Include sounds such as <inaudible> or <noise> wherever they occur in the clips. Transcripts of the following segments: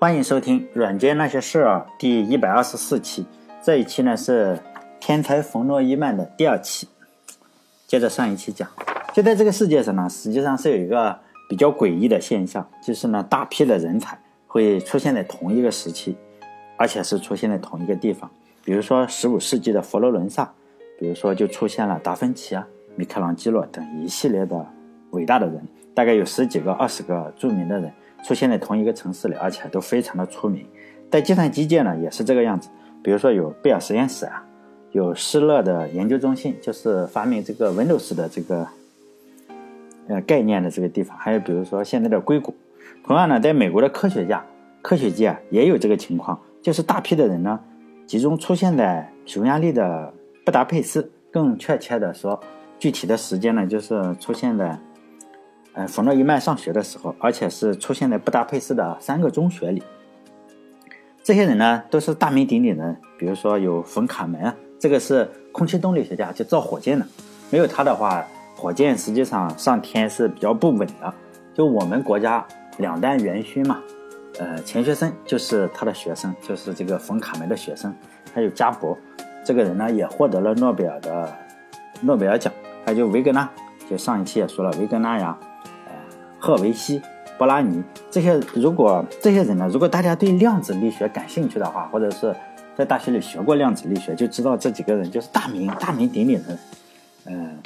欢迎收听《软件那些事儿》第一百二十四期。这一期呢是天才冯诺依曼的第二期。接着上一期讲，就在这个世界上呢，实际上是有一个比较诡异的现象，就是呢，大批的人才会出现在同一个时期，而且是出现在同一个地方。比如说十五世纪的佛罗伦萨，比如说就出现了达芬奇啊、米开朗基罗等一系列的伟大的人，大概有十几个、二十个著名的人。出现在同一个城市里，而且都非常的出名。在计算机界呢，也是这个样子。比如说有贝尔实验室啊，有施乐的研究中心，就是发明这个 Windows 的这个呃概念的这个地方。还有比如说现在的硅谷。同样呢，在美国的科学家、科学界啊，也有这个情况，就是大批的人呢集中出现在匈牙利的布达佩斯。更确切的说，具体的时间呢，就是出现在。呃，冯诺依曼上学的时候，而且是出现在布达佩斯的三个中学里。这些人呢，都是大名鼎鼎的，比如说有冯卡门啊，这个是空气动力学家，就造火箭的。没有他的话，火箭实际上上天是比较不稳的。就我们国家两弹元勋嘛，呃，钱学森就是他的学生，就是这个冯卡门的学生。还有加伯，这个人呢也获得了诺贝尔的诺贝尔奖。还有就维格纳，就上一期也说了维格纳呀。赫维西、波拉尼这些，如果这些人呢，如果大家对量子力学感兴趣的话，或者是在大学里学过量子力学，就知道这几个人就是大名大名鼎鼎的，嗯，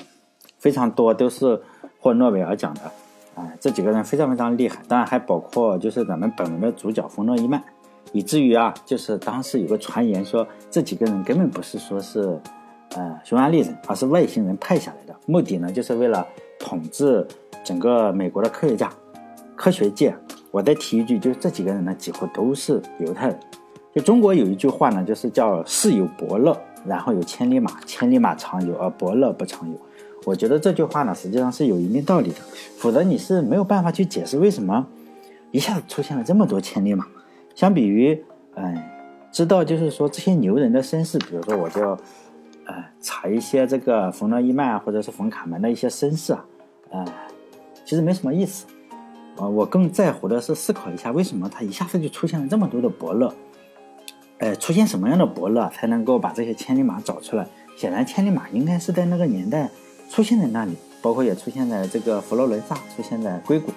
非常多都是获诺贝尔奖的，啊，这几个人非常非常厉害。当然还包括就是咱们本文的主角冯诺依曼，以至于啊，就是当时有个传言说这几个人根本不是说是呃匈牙利人，而是外星人派下来的，目的呢就是为了统治。整个美国的科学家、科学界，我再提一句，就是这几个人呢，几乎都是犹太人。就中国有一句话呢，就是叫“世有伯乐，然后有千里马，千里马常有，而伯乐不常有”。我觉得这句话呢，实际上是有一定道理的，否则你是没有办法去解释为什么一下子出现了这么多千里马。相比于，嗯，知道就是说这些牛人的身世，比如说我叫，呃，查一些这个冯诺依曼啊，或者是冯卡门的一些身世啊，呃。其实没什么意思，啊，我更在乎的是思考一下，为什么他一下子就出现了这么多的伯乐？呃，出现什么样的伯乐才能够把这些千里马找出来？显然，千里马应该是在那个年代出现在那里，包括也出现在这个佛罗伦萨，出现在硅谷。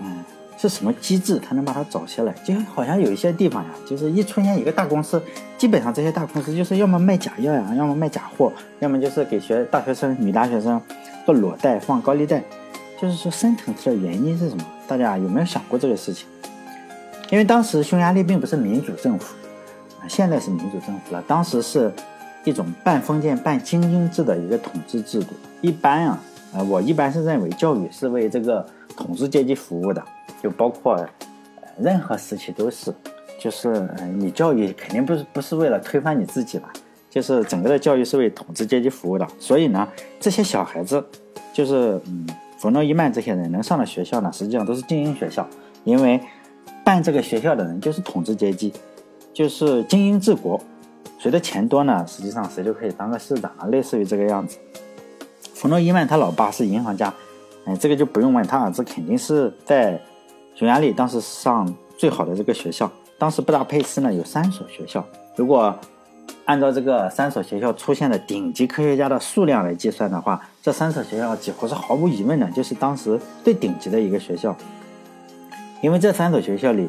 嗯，是什么机制才能把它找下来？就好像有一些地方呀，就是一出现一个大公司，基本上这些大公司就是要么卖假药呀，要么卖假货，要么就是给学大学生、女大学生做裸贷、放高利贷。就是说，深层次的原因是什么？大家有没有想过这个事情？因为当时匈牙利并不是民主政府，现在是民主政府了。当时是一种半封建半精英制的一个统治制度。一般啊，呃，我一般是认为教育是为这个统治阶级服务的，就包括任何时期都是。就是，你教育肯定不是不是为了推翻你自己了，就是整个的教育是为统治阶级服务的。所以呢，这些小孩子就是嗯。冯诺依曼这些人能上的学校呢，实际上都是精英学校，因为办这个学校的人就是统治阶级，就是精英治国，谁的钱多呢，实际上谁就可以当个市长啊，类似于这个样子。冯诺依曼他老爸是银行家，哎，这个就不用问，他儿子肯定是在匈牙利当时上最好的这个学校。当时布达佩斯呢有三所学校，如果。按照这个三所学校出现的顶级科学家的数量来计算的话，这三所学校几乎是毫无疑问的，就是当时最顶级的一个学校。因为这三所学校里，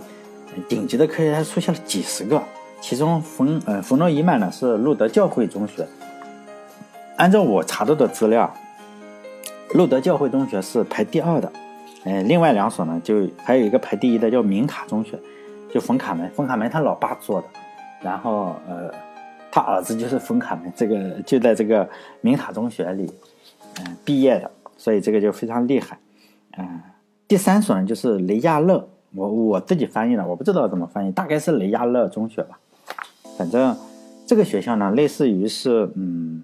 顶级的科学家出现了几十个，其中冯呃冯诺依曼呢是路德教会中学。按照我查到的资料，路德教会中学是排第二的，呃，另外两所呢就还有一个排第一的叫明塔中学，就冯卡门，冯卡门他老爸做的，然后呃。他儿子就是冯卡门，这个就在这个明塔中学里，嗯，毕业的，所以这个就非常厉害，嗯，第三所呢就是雷亚勒，我我自己翻译的，我不知道怎么翻译，大概是雷亚勒中学吧，反正这个学校呢，类似于是嗯，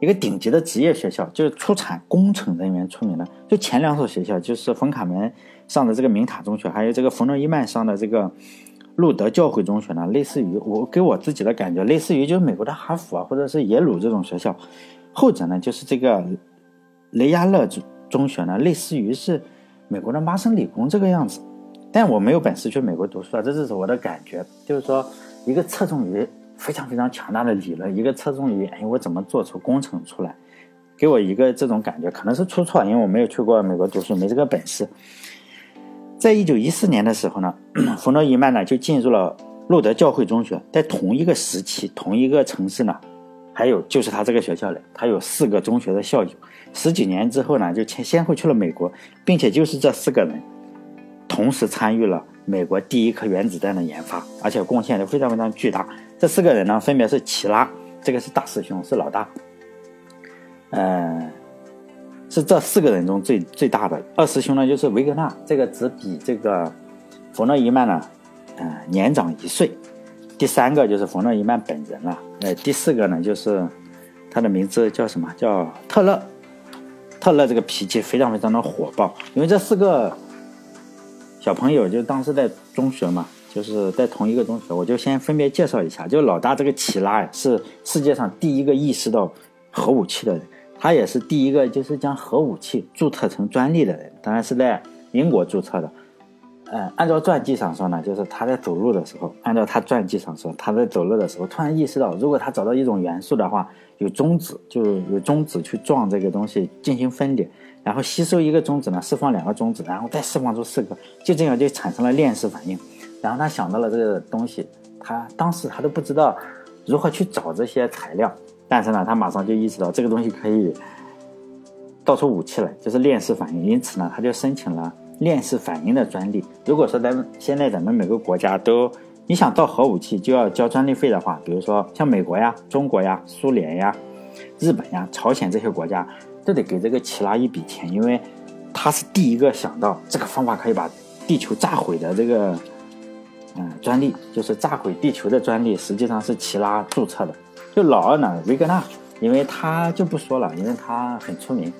一个顶级的职业学校，就是出产工程人员出名的，就前两所学校就是冯卡门上的这个明塔中学，还有这个冯诺依曼上的这个。路德教会中学呢，类似于我给我自己的感觉，类似于就是美国的哈佛啊，或者是耶鲁这种学校。后者呢，就是这个雷亚勒中中学呢，类似于是美国的麻省理工这个样子。但我没有本事去美国读书啊，这只是我的感觉，就是说一个侧重于非常非常强大的理论，一个侧重于哎我怎么做出工程出来，给我一个这种感觉，可能是出错，因为我没有去过美国读书，没这个本事。在一九一四年的时候呢，冯诺依曼呢就进入了路德教会中学，在同一个时期、同一个城市呢，还有就是他这个学校里，他有四个中学的校友。十几年之后呢，就先先后去了美国，并且就是这四个人同时参与了美国第一颗原子弹的研发，而且贡献都非常非常巨大。这四个人呢，分别是齐拉，这个是大师兄，是老大，嗯。是这四个人中最最大的二师兄呢，就是维格纳，这个只比这个冯诺依曼呢，嗯，年长一岁。第三个就是冯诺依曼本人了，呃，第四个呢就是他的名字叫什么？叫特勒。特勒这个脾气非常非常的火爆，因为这四个小朋友就当时在中学嘛，就是在同一个中学，我就先分别介绍一下。就老大这个齐拉呀，是世界上第一个意识到核武器的人。他也是第一个，就是将核武器注册成专利的人，当然是在英国注册的。呃，按照传记上说呢，就是他在走路的时候，按照他传记上说，他在走路的时候突然意识到，如果他找到一种元素的话，有中子，就有中子去撞这个东西进行分裂，然后吸收一个中子呢，释放两个中子，然后再释放出四个，就这样就产生了链式反应。然后他想到了这个东西，他当时他都不知道如何去找这些材料。但是呢，他马上就意识到这个东西可以造出武器来，就是链式反应。因此呢，他就申请了链式反应的专利。如果说咱们现在咱们每个国家都你想造核武器就要交专利费的话，比如说像美国呀、中国呀、苏联呀、日本呀、朝鲜这些国家，都得给这个齐拉一笔钱，因为他是第一个想到这个方法可以把地球炸毁的这个嗯专利，就是炸毁地球的专利，实际上是齐拉注册的。就老二呢，维格纳，因为他就不说了，因为他很出名，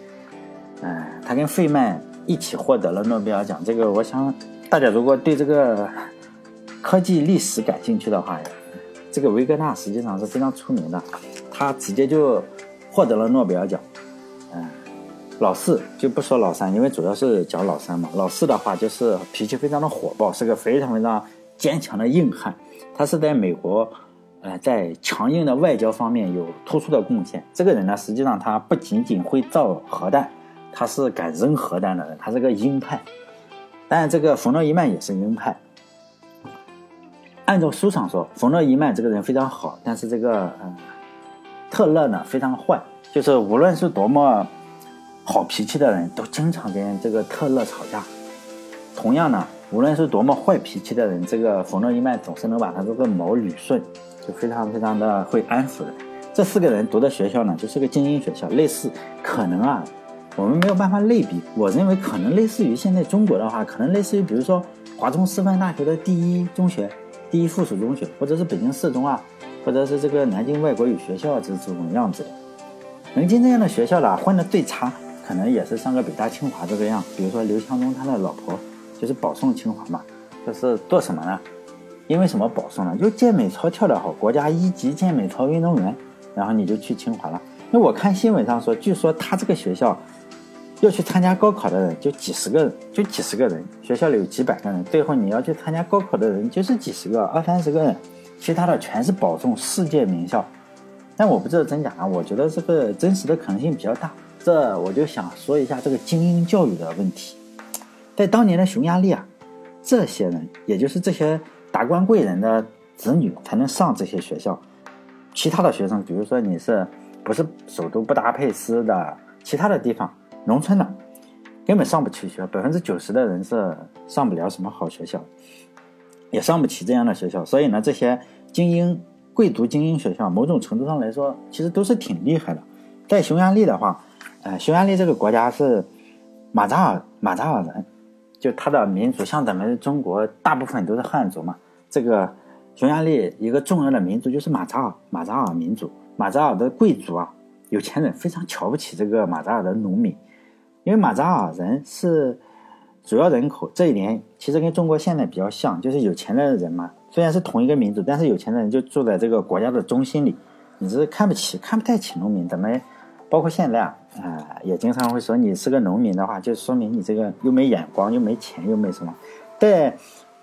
嗯，他跟费曼一起获得了诺贝尔奖。这个我想大家如果对这个科技历史感兴趣的话，这个维格纳实际上是非常出名的，他直接就获得了诺贝尔奖。嗯，老四就不说老三，因为主要是讲老三嘛。老四的话就是脾气非常的火爆，是个非常非常坚强的硬汉。他是在美国。呃，在强硬的外交方面有突出的贡献。这个人呢，实际上他不仅仅会造核弹，他是敢扔核弹的人，他是个鹰派。但这个冯诺依曼也是鹰派。按照书上说，冯诺依曼这个人非常好，但是这个呃特勒呢非常坏，就是无论是多么好脾气的人，都经常跟这个特勒吵架。同样呢，无论是多么坏脾气的人，这个冯诺依曼总是能把他这个毛捋顺。就非常非常的会安抚人。这四个人读的学校呢，就是个精英学校，类似可能啊，我们没有办法类比。我认为可能类似于现在中国的话，可能类似于比如说华中师范大学的第一中学、第一附属中学，或者是北京四中啊，或者是这个南京外国语学校这这种样子的。能进这样的学校的，混的最差，可能也是上个北大清华这个样。比如说刘强东他的老婆就是保送清华嘛，这是做什么呢？因为什么保送呢？就健美操跳得好，国家一级健美操运动员，然后你就去清华了。那我看新闻上说，据说他这个学校要去参加高考的人就几十个人，就几十个人，学校里有几百个人，最后你要去参加高考的人就是几十个、二三十个人，其他的全是保送世界名校。但我不知道真假啊，我觉得这个真实的可能性比较大。这我就想说一下这个精英教育的问题，在当年的匈牙利啊，这些人也就是这些。达官贵人的子女才能上这些学校，其他的学生，比如说你是不是首都布达佩斯的，其他的地方，农村的，根本上不起学，百分之九十的人是上不了什么好学校，也上不起这样的学校。所以呢，这些精英贵族精英学校，某种程度上来说，其实都是挺厉害的。在匈牙利的话，呃，匈牙利这个国家是马扎尔马扎尔人。就他的民族，像咱们中国大部分都是汉族嘛。这个匈牙利一个重要的民族就是马扎尔，马扎尔民族。马扎尔的贵族啊，有钱人非常瞧不起这个马扎尔的农民，因为马扎尔人是主要人口，这一点其实跟中国现在比较像，就是有钱的人嘛，虽然是同一个民族，但是有钱的人就住在这个国家的中心里，你是看不起、看不太起农民，咱们。包括现在啊，啊，也经常会说你是个农民的话，就说明你这个又没眼光，又没钱，又没什么。在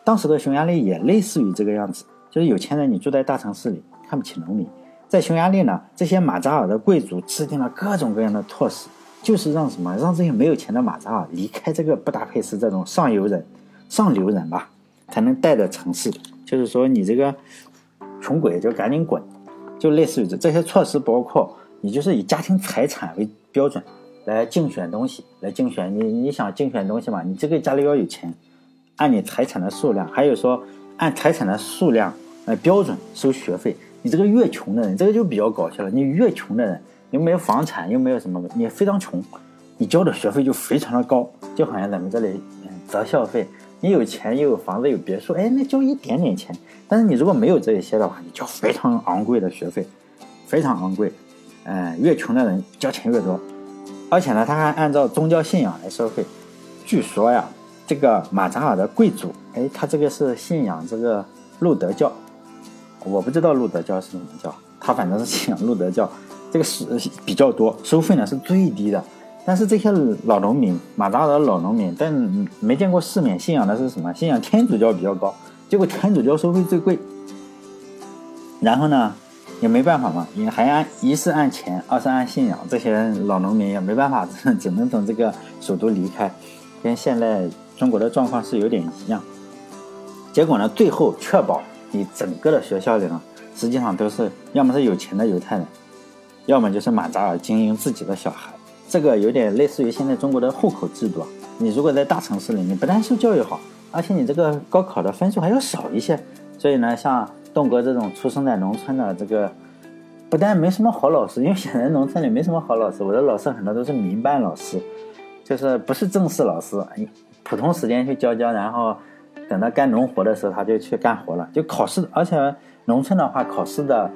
当时的匈牙利也类似于这个样子，就是有钱人你住在大城市里看不起农民。在匈牙利呢，这些马扎尔的贵族制定了各种各样的措施，就是让什么让这些没有钱的马扎尔离开这个布达佩斯这种上游人、上流人吧，才能带着城市。就是说你这个穷鬼就赶紧滚，就类似于这这些措施包括你就是以家庭财产为标准来竞选东西，来竞选你你想竞选东西嘛，你这个家里要有钱，按你财产的数量，还有说按财产的数量来标准收学费。你这个越穷的人，这个就比较搞笑了。你越穷的人，又没有房产，又没有什么，你非常穷，你交的学费就非常的高，就好像咱们这里择校费，你有钱又有房子有别墅，哎，那交一点点钱。但是你如果没有这一些的话，你交非常昂贵的学费，非常昂贵。嗯，越穷的人交钱越多，而且呢，他还按照宗教信仰来收费。据说呀，这个马扎尔的贵族，哎，他这个是信仰这个路德教。我不知道路德教是什么教，他反正是信仰路德教，这个是比较多，收费呢是最低的。但是这些老农民，马扎尔的老农民，但没见过世面，信仰的是什么？信仰天主教比较高，结果天主教收费最贵。然后呢，也没办法嘛，也还按一是按钱，二是按信仰，这些老农民也没办法，<laughs> 只能从这个首都离开，跟现在中国的状况是有点一样。结果呢，最后确保。你整个的学校里呢，实际上都是要么是有钱的犹太人，要么就是马扎尔经营自己的小孩。这个有点类似于现在中国的户口制度啊。你如果在大城市里，你不但受教育好，而且你这个高考的分数还要少一些。所以呢，像栋哥这种出生在农村的，这个不但没什么好老师，因为现在农村里没什么好老师，我的老师很多都是民办老师，就是不是正式老师，普通时间去教教，然后。等到干农活的时候，他就去干活了。就考试，而且农村的话，考试的，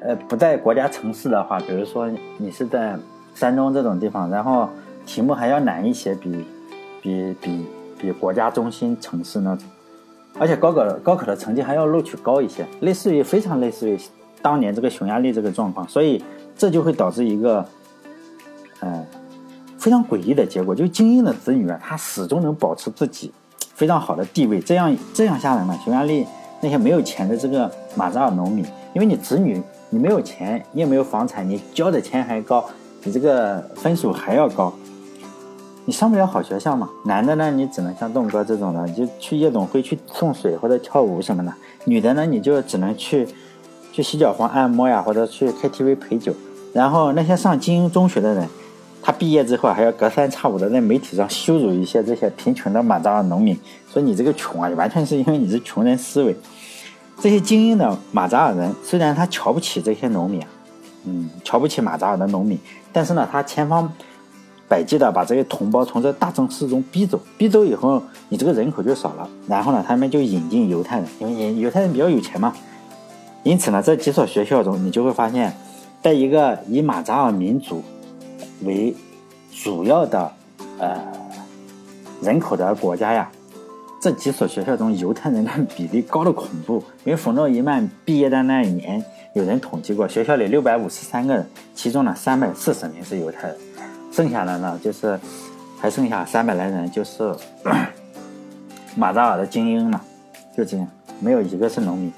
呃，不在国家城市的话，比如说你是在山东这种地方，然后题目还要难一些，比比比比国家中心城市那种，而且高考高考的成绩还要录取高一些，类似于非常类似于当年这个匈牙利这个状况，所以这就会导致一个，呃，非常诡异的结果，就精英的子女啊，他始终能保持自己。非常好的地位，这样这样下来呢，匈牙利那些没有钱的这个马扎尔农民，因为你子女你没有钱，你也没有房产，你交的钱还高，你这个分数还要高，你上不了好学校嘛。男的呢，你只能像栋哥这种的，就去夜总会去送水或者跳舞什么的；女的呢，你就只能去去洗脚房按摩呀，或者去 KTV 陪酒。然后那些上精英中学的人。他毕业之后还要隔三差五的在媒体上羞辱一些这些贫穷的马扎尔农民，说你这个穷啊，完全是因为你是穷人思维。这些精英的马扎尔人虽然他瞧不起这些农民，嗯，瞧不起马扎尔的农民，但是呢，他千方百计的把这些同胞从这大城市中逼走，逼走以后，你这个人口就少了。然后呢，他们就引进犹太人，因为犹太人比较有钱嘛。因此呢，这几所学校中，你就会发现，在一个以马扎尔民族。为主要的呃人口的国家呀，这几所学校中犹太人的比例高的恐怖。因为冯诺依曼毕业的那一年，有人统计过，学校里六百五十三个人，其中呢三百四十名是犹太人，剩下的呢就是还剩下三百来人就是 <coughs> 马扎尔的精英嘛，就这样，没有一个是农民。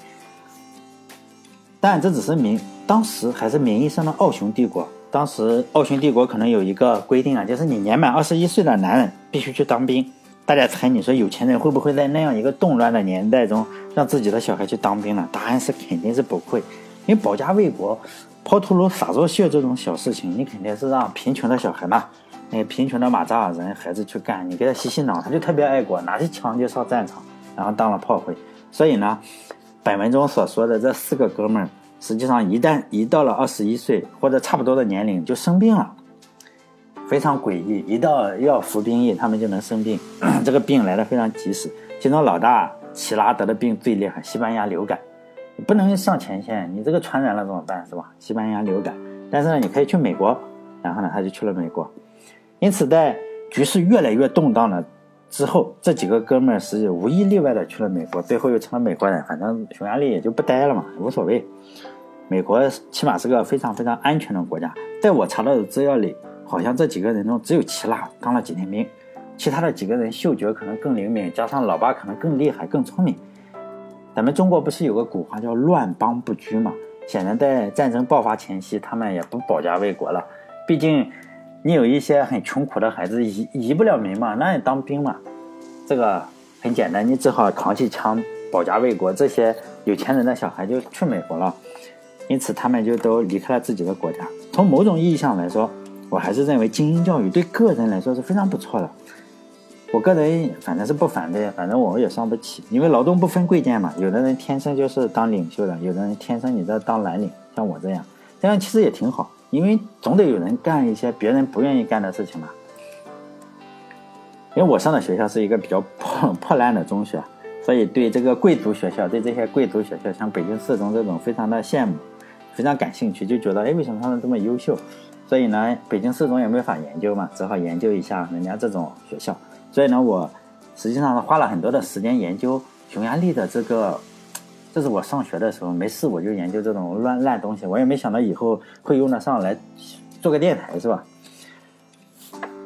但这只是名，当时还是名义上的奥匈帝国。当时奥匈帝国可能有一个规定啊，就是你年满二十一岁的男人必须去当兵。大家猜，你说有钱人会不会在那样一个动乱的年代中让自己的小孩去当兵呢？答案是肯定是不会。因为保家卫国、抛头颅洒热血这种小事情，你肯定是让贫穷的小孩嘛，那个贫穷的马扎尔人孩子去干。你给他洗洗脑，他就特别爱国，拿起枪就上战场，然后当了炮灰。所以呢，本文中所说的这四个哥们儿。实际上，一旦一到了二十一岁或者差不多的年龄就生病了，非常诡异。一到要服兵役，他们就能生病，<clears throat> 这个病来的非常及时。其中老大齐拉得的病最厉害，西班牙流感，不能上前线，你这个传染了怎么办？是吧？西班牙流感，但是呢，你可以去美国，然后呢，他就去了美国。因此，在局势越来越动荡了之后，这几个哥们儿是无一例外的去了美国，最后又成了美国人。反正匈牙利也就不待了嘛，无所谓。美国起码是个非常非常安全的国家，在我查到的资料里，好像这几个人中只有齐拉当了几天兵，其他的几个人嗅觉可能更灵敏，加上老八可能更厉害、更聪明。咱们中国不是有个古话叫“乱邦不居”吗？显然在战争爆发前夕，他们也不保家卫国了。毕竟，你有一些很穷苦的孩子移移不了民嘛，那你当兵嘛，这个很简单，你只好扛起枪保家卫国。这些有钱人的小孩就去美国了，因此他们就都离开了自己的国家。从某种意义上来说，我还是认为精英教育对个人来说是非常不错的。我个人反正是不反对，反正我也伤不起，因为劳动不分贵贱嘛。有的人天生就是当领袖的，有的人天生你这当蓝领，像我这样，这样其实也挺好，因为总得有人干一些别人不愿意干的事情嘛。因为我上的学校是一个比较破破烂的中学，所以对这个贵族学校，对这些贵族学校，像北京四中这种，非常的羡慕，非常感兴趣，就觉得哎，为什么他们这么优秀？所以呢，北京四中也没法研究嘛，只好研究一下人家这种学校。所以呢，我实际上花了很多的时间研究匈牙利的这个，这是我上学的时候没事我就研究这种乱烂东西，我也没想到以后会用得上来做个电台是吧？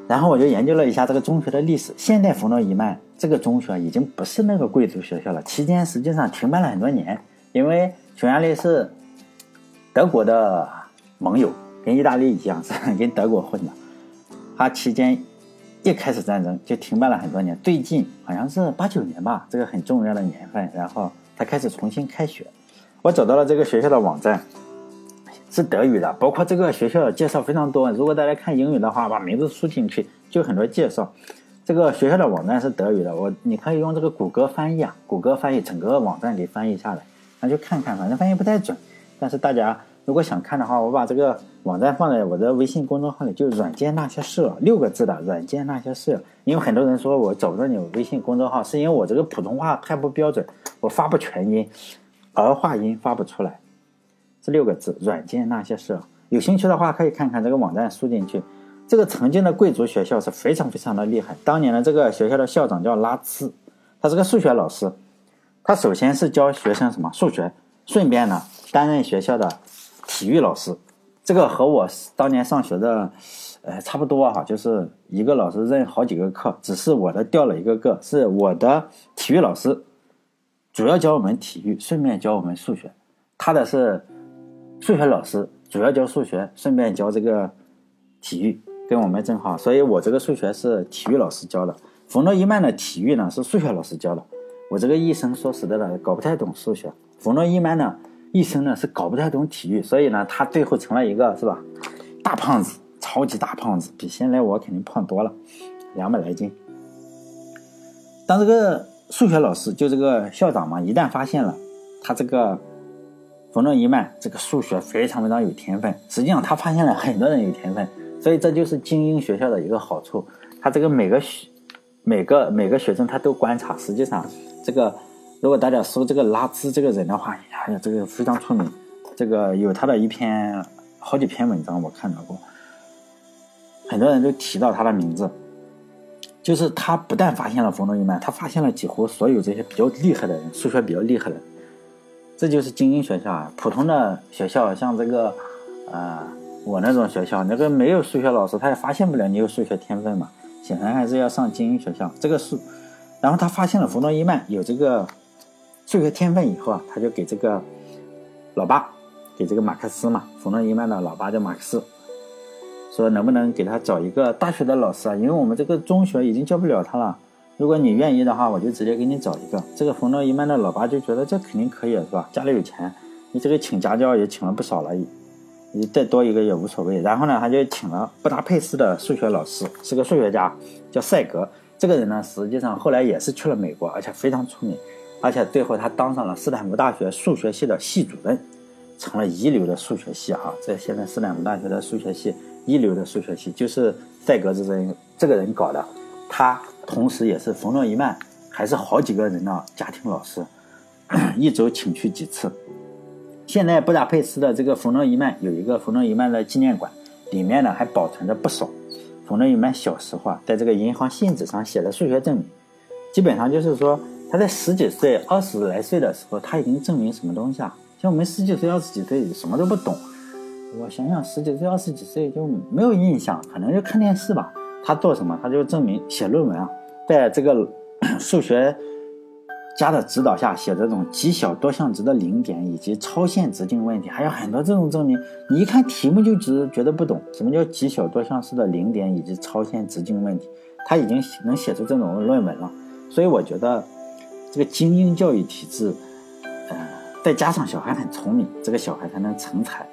然后我就研究了一下这个中学的历史。现代冯诺依曼这个中学已经不是那个贵族学校了，期间实际上停办了很多年，因为匈牙利是德国的盟友，跟意大利一样是跟德国混的，它期间。一开始战争就停办了很多年，最近好像是八九年吧，这个很重要的年份，然后才开始重新开学。我找到了这个学校的网站，是德语的，包括这个学校的介绍非常多。如果大家看英语的话，把名字输进去就很多介绍。这个学校的网站是德语的，我你可以用这个谷歌翻译啊，谷歌翻译整个网站给翻译下来，那就看看，反正翻译不太准，但是大家。如果想看的话，我把这个网站放在我的微信公众号里，就“软件那些事”六个字的“软件那些事”。因为很多人说我找不到你微信公众号，是因为我这个普通话太不标准，我发不全音，儿化音发不出来。这六个字“软件那些事”，有兴趣的话可以看看这个网站输进去。这个曾经的贵族学校是非常非常的厉害。当年的这个学校的校长叫拉兹，他是个数学老师。他首先是教学生什么数学，顺便呢担任学校的。体育老师，这个和我当年上学的，呃，差不多哈，就是一个老师任好几个课，只是我的掉了一个个，是我的体育老师，主要教我们体育，顺便教我们数学。他的是数学老师，主要教数学，顺便教这个体育，跟我们正好。所以我这个数学是体育老师教的，冯诺依曼的体育呢是数学老师教的。我这个医生说实在的，搞不太懂数学。冯诺依曼呢？一生呢是搞不太懂体育，所以呢他最后成了一个是吧大胖子，超级大胖子，比现在我肯定胖多了，两百来斤。当这个数学老师就这个校长嘛，一旦发现了他这个冯诺依曼这个数学非常非常有天分，实际上他发现了很多人有天分，所以这就是精英学校的一个好处，他这个每个学每个每个学生他都观察，实际上这个。如果大家搜这个拉兹这个人的话，哎呀，这个非常出名，这个有他的一篇好几篇文章我看到过，很多人都提到他的名字。就是他不但发现了冯诺依曼，他发现了几乎所有这些比较厉害的人，数学比较厉害的。这就是精英学校啊，普通的学校像这个，呃，我那种学校，那个没有数学老师，他也发现不了你有数学天分嘛。显然还是要上精英学校。这个是，然后他发现了冯诺依曼有这个。数学天分以后啊，他就给这个老爸，给这个马克思嘛，冯诺依曼的老爸叫马克思，说能不能给他找一个大学的老师啊？因为我们这个中学已经教不了他了。如果你愿意的话，我就直接给你找一个。这个冯诺依曼的老爸就觉得这肯定可以，是吧？家里有钱，你这个请家教也请了不少了，你再多一个也无所谓。然后呢，他就请了布达佩斯的数学老师，是个数学家，叫赛格。这个人呢，实际上后来也是去了美国，而且非常出名。而且最后他当上了斯坦福大学数学系的系主任，成了一流的数学系啊！在现在斯坦福大学的数学系一流的数学系就是赛格这人这个人搞的，他同时也是冯诺依曼还是好几个人的家庭老师，<clears throat> 一周请去几次。现在布达佩斯的这个冯诺依曼有一个冯诺依曼的纪念馆，里面呢还保存着不少冯诺依曼小时候啊在这个银行信纸上写的数学证明，基本上就是说。他在十几岁、二十来岁的时候，他已经证明什么东西啊？像我们十几岁、二十几岁什么都不懂。我想想，十几岁、二十几岁就没有印象，可能就看电视吧。他做什么？他就证明写论文啊，在这个 <clears throat> 数学家的指导下写这种极小多项值的零点以及超线直径问题，还有很多这种证明。你一看题目就只觉得不懂，什么叫极小多项式的零点以及超线直径问题？他已经能写出这种论文了。所以我觉得这个精英教育体制，呃，再加上小孩很聪明，这个小孩才能成才。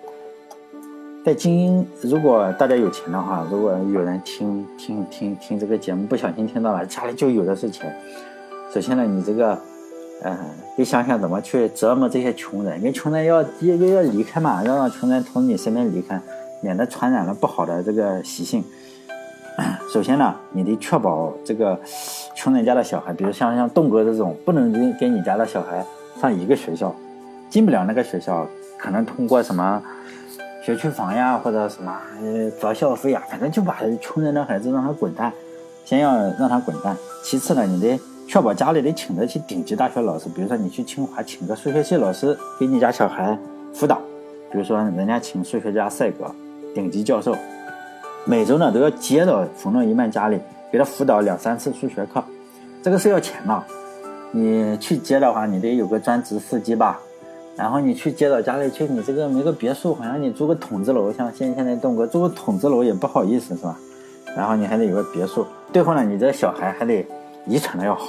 在精英，如果大家有钱的话，如果有人听听听听这个节目，不小心听到了，家里就有的是钱。首先呢，你这个，呃，得想想怎么去折磨这些穷人，因为穷人要要要离开嘛，要让穷人从你身边离开，免得传染了不好的这个习性。首先呢，你得确保这个穷人家的小孩，比如像像栋哥这种，不能跟跟你家的小孩上一个学校，进不了那个学校，可能通过什么？学区房呀，或者什么呃交校费呀，反正就把穷人的孩子让他滚蛋，先要让他滚蛋。其次呢，你得确保家里得请得起顶级大学老师，比如说你去清华请个数学系老师给你家小孩辅导，比如说人家请数学家赛格顶级教授，每周呢都要接到冯诺依曼家里给他辅导两三次数学课，这个是要钱的。你去接的话，你得有个专职司机吧。然后你去接到家里去，你这个没个别墅，好像你租个筒子楼，像现现在栋哥租个筒子楼也不好意思，是吧？然后你还得有个别墅，最后呢，你这小孩还得遗传的要好。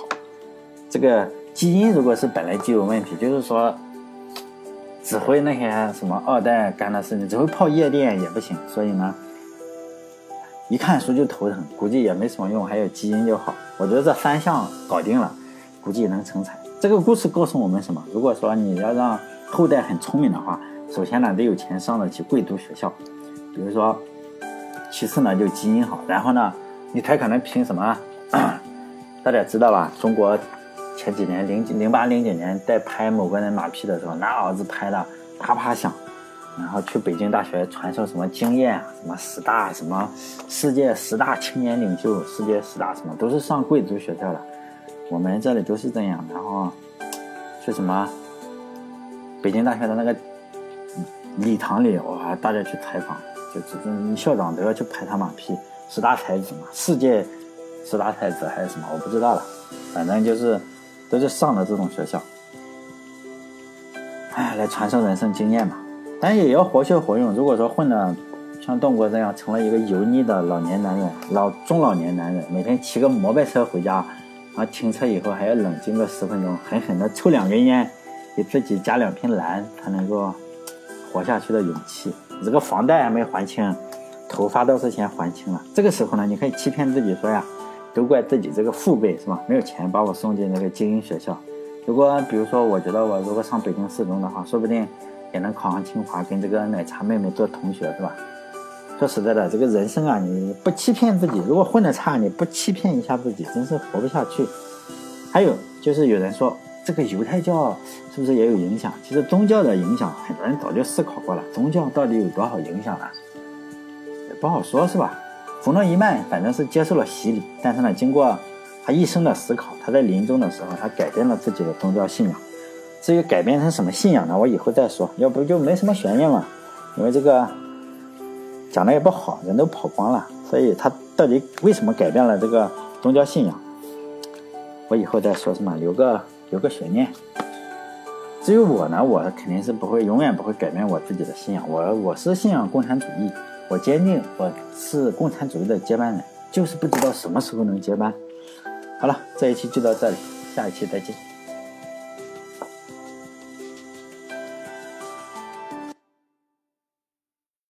这个基因如果是本来就有问题，就是说只会那些什么二代干的事情，只会泡夜店也不行。所以呢，一看书就头疼，估计也没什么用。还有基因就好，我觉得这三项搞定了，估计能成才。这个故事告诉我们什么？如果说你要让后代很聪明的话，首先呢得有钱上得起贵族学校，比如说，其次呢就基因好，然后呢你才可能凭什么？<coughs> 大家知道吧？中国前几年零零八零九年在拍某个人马屁的时候，拿儿子拍的啪啪响，然后去北京大学传授什么经验啊，什么十大什么世界十大青年领袖，世界十大什么都是上贵族学校的，我们这里都是这样，然后去什么？北京大学的。那个礼堂里，哇，大家去采访，就就校长都要去拍他马屁，十大才子嘛，世界十大才子还是什么，我不知道了，反正就是都是上的。这种学校，哎，来传授人生经验嘛，但也要活学活用。如果说混的像栋哥这样，成了一个油腻的老年男人，老中老年男人，每天骑个摩拜车回家，啊，停车以后还要冷静个十分钟，狠狠的抽两根烟。给自己加两瓶蓝，才能够活下去的勇气。你这个房贷还没还清，头发倒是先还清了。这个时候呢，你可以欺骗自己说呀，都怪自己这个父辈是吧？没有钱把我送进那个精英学校。如果比如说，我觉得我如果上北京四中的话，说不定也能考上清华，跟这个奶茶妹妹做同学是吧？说实在的，这个人生啊，你不欺骗自己，如果混得差，你不欺骗一下自己，真是活不下去。还有就是有人说。这个犹太教是不是也有影响？其实宗教的影响，很多人早就思考过了。宗教到底有多少影响呢？也不好说，是吧？冯诺依曼反正是接受了洗礼，但是呢，经过他一生的思考，他在临终的时候，他改变了自己的宗教信仰。至于改变成什么信仰呢？我以后再说，要不就没什么悬念了。因为这个讲的也不好，人都跑光了，所以他到底为什么改变了这个宗教信仰？我以后再说，什么留个。留个悬念。至于我呢，我肯定是不会，永远不会改变我自己的信仰。我我是信仰共产主义，我坚定我是共产主义的接班人，就是不知道什么时候能接班。好了，这一期就到这里，下一期再见。